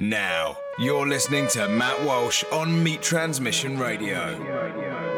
Now, you're listening to Matt Walsh on Meat Transmission Radio. Radio,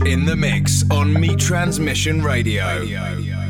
In the mix on Meat Transmission Radio. Radio.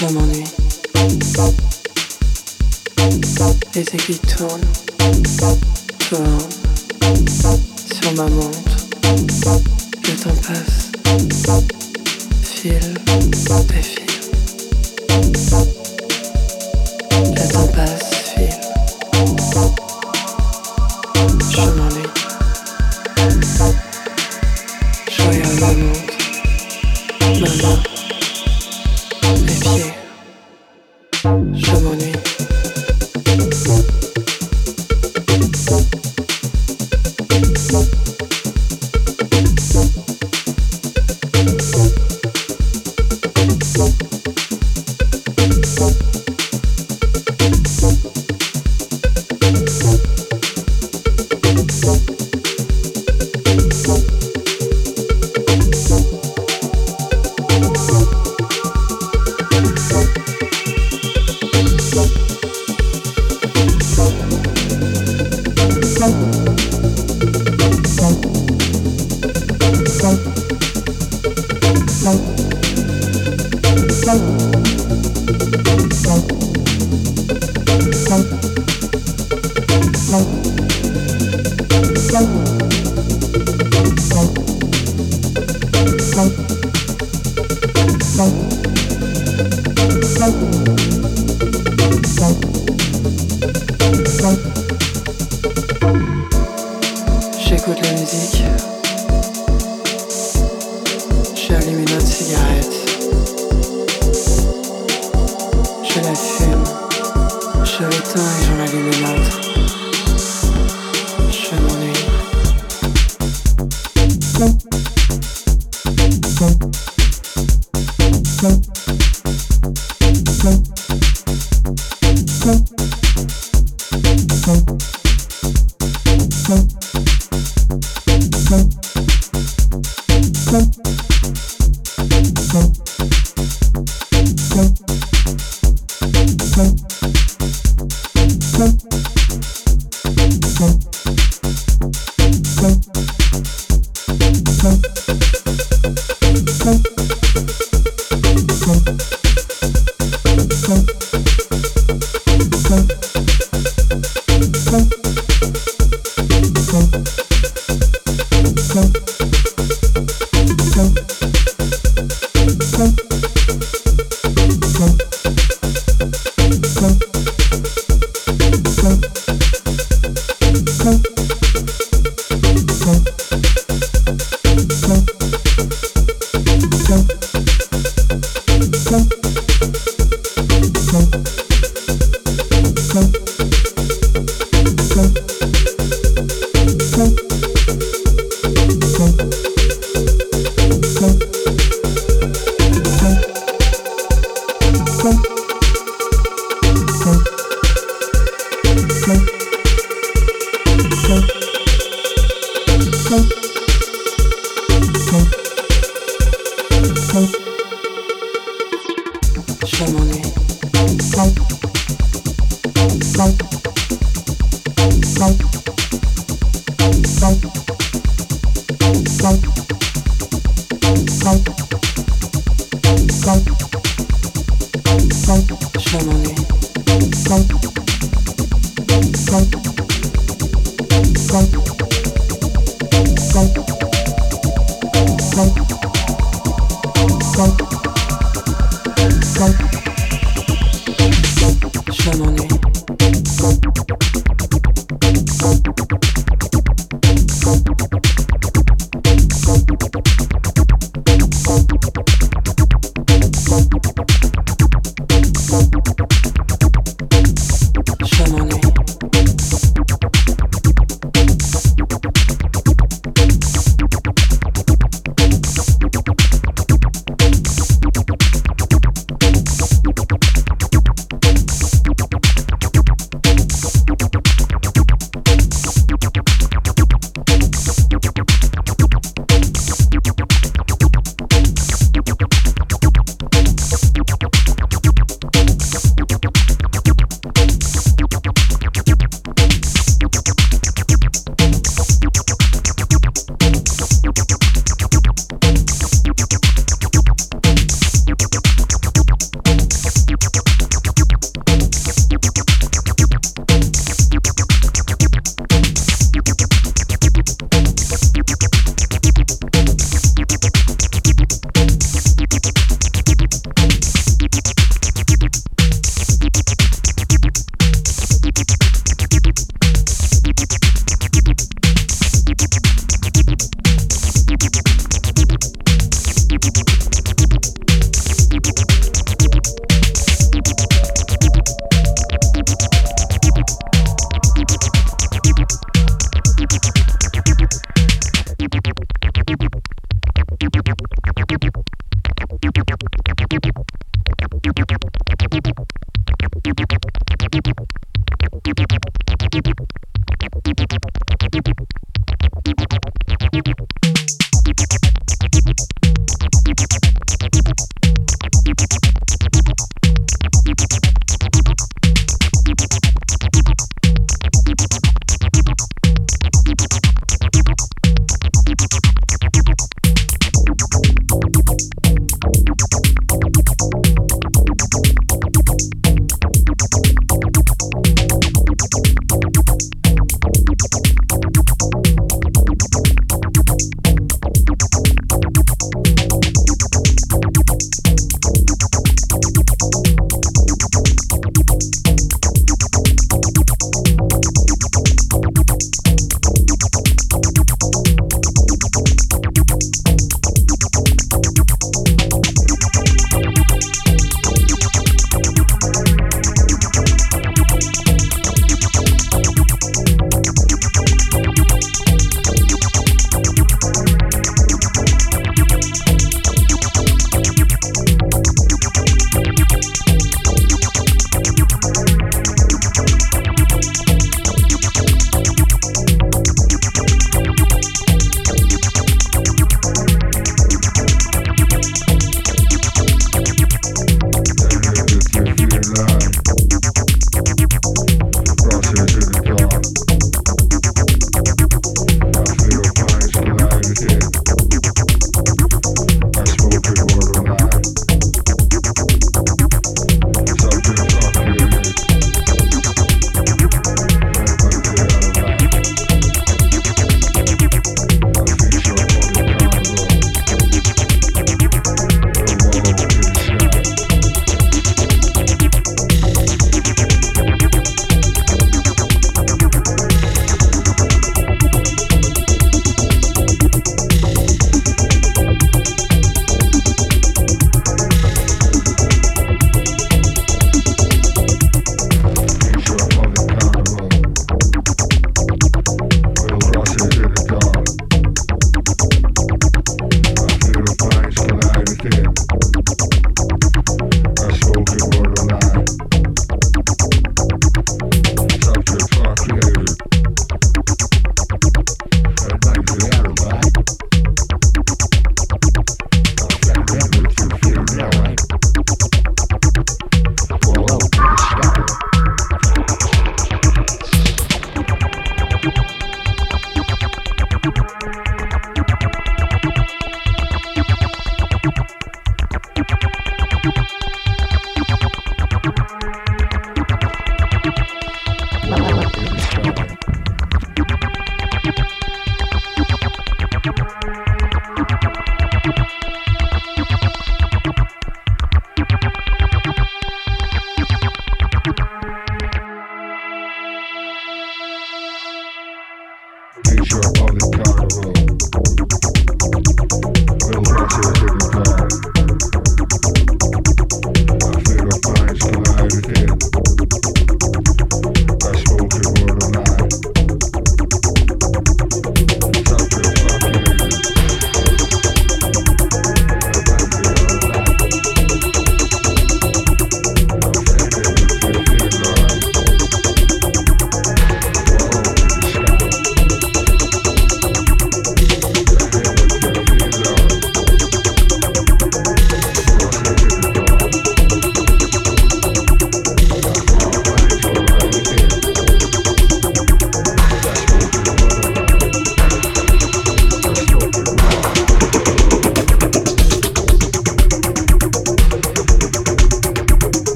je m'ennuie. Les aiguilles tournent, tournent sur ma montre. Le temps passe, file et file.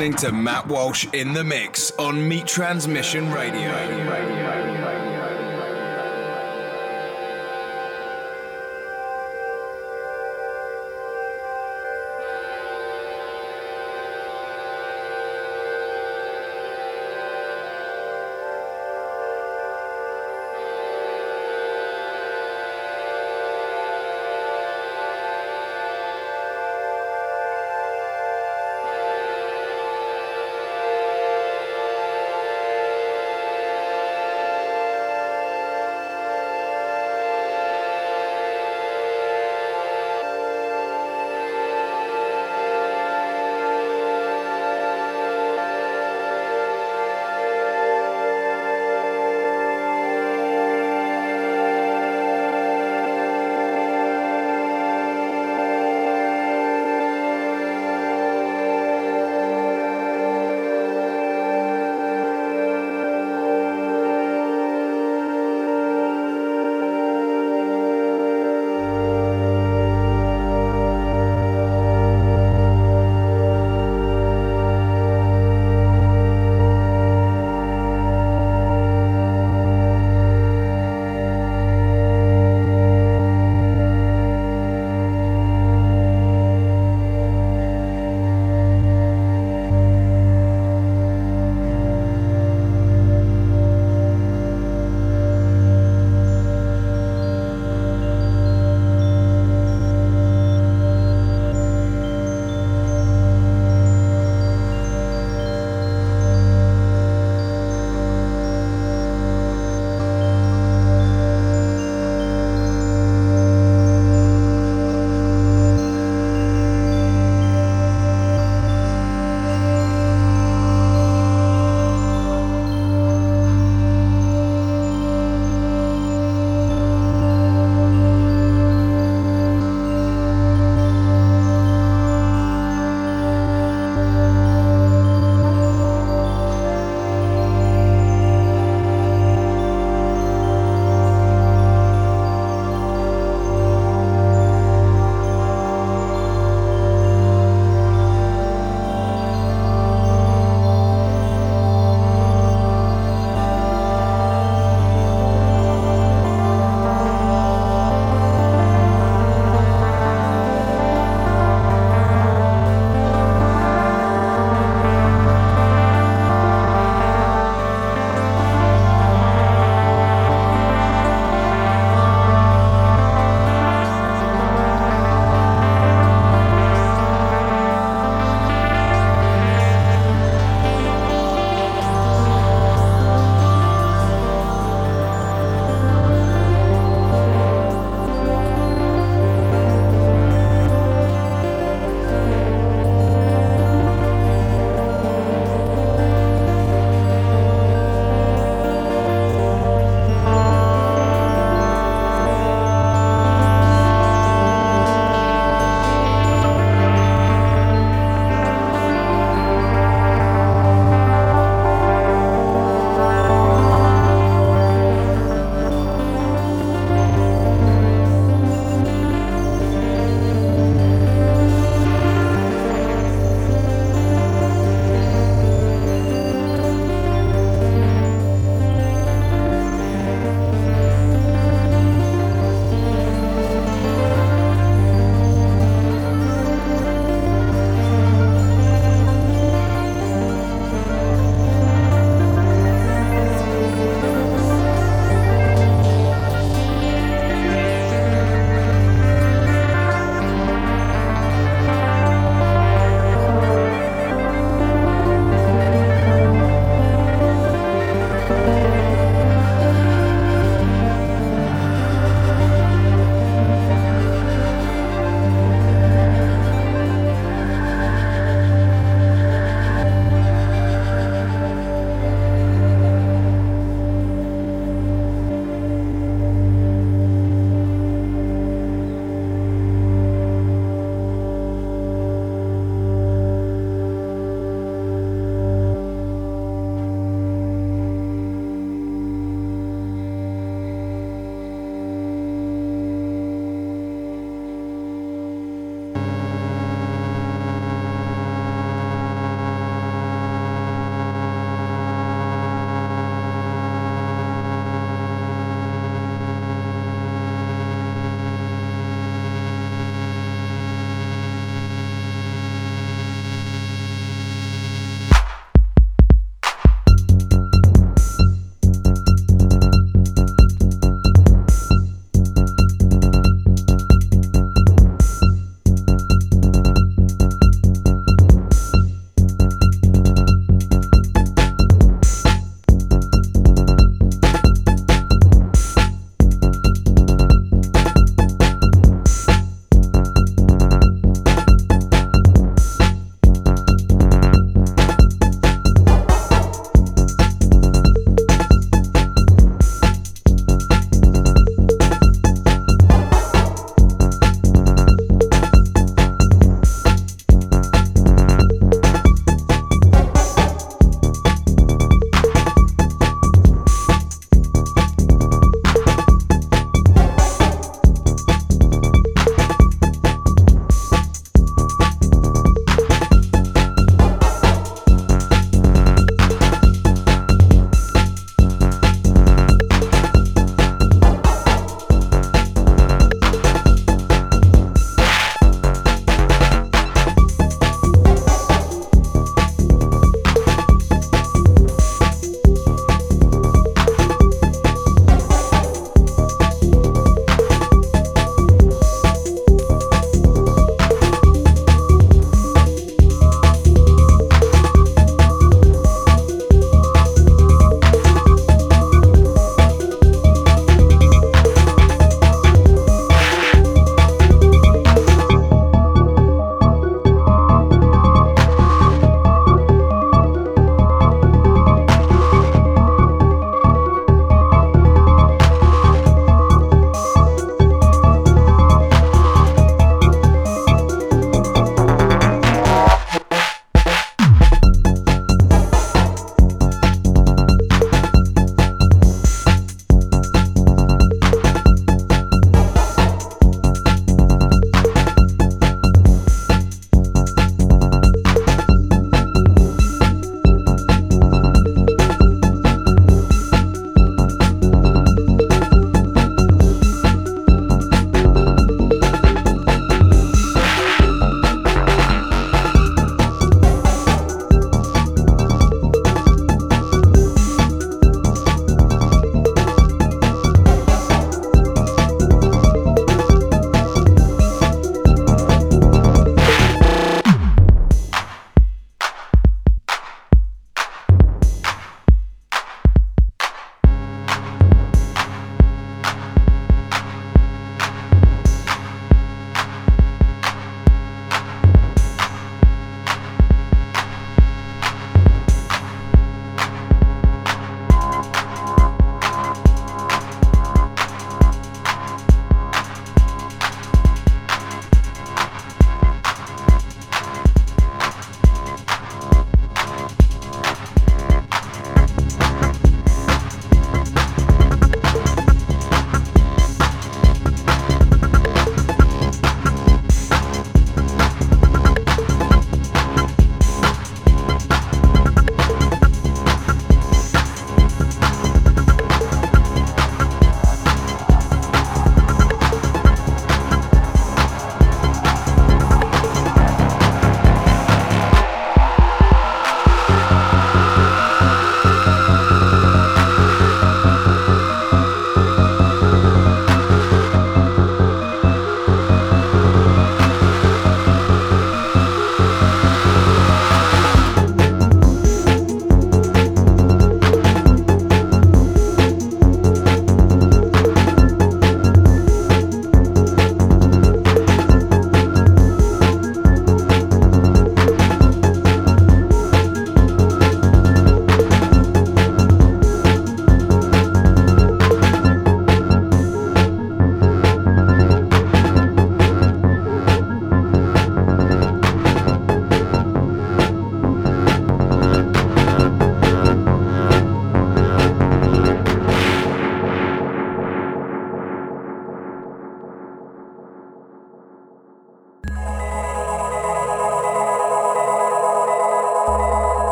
Listening to Matt Walsh in the mix on Meat Transmission Radio.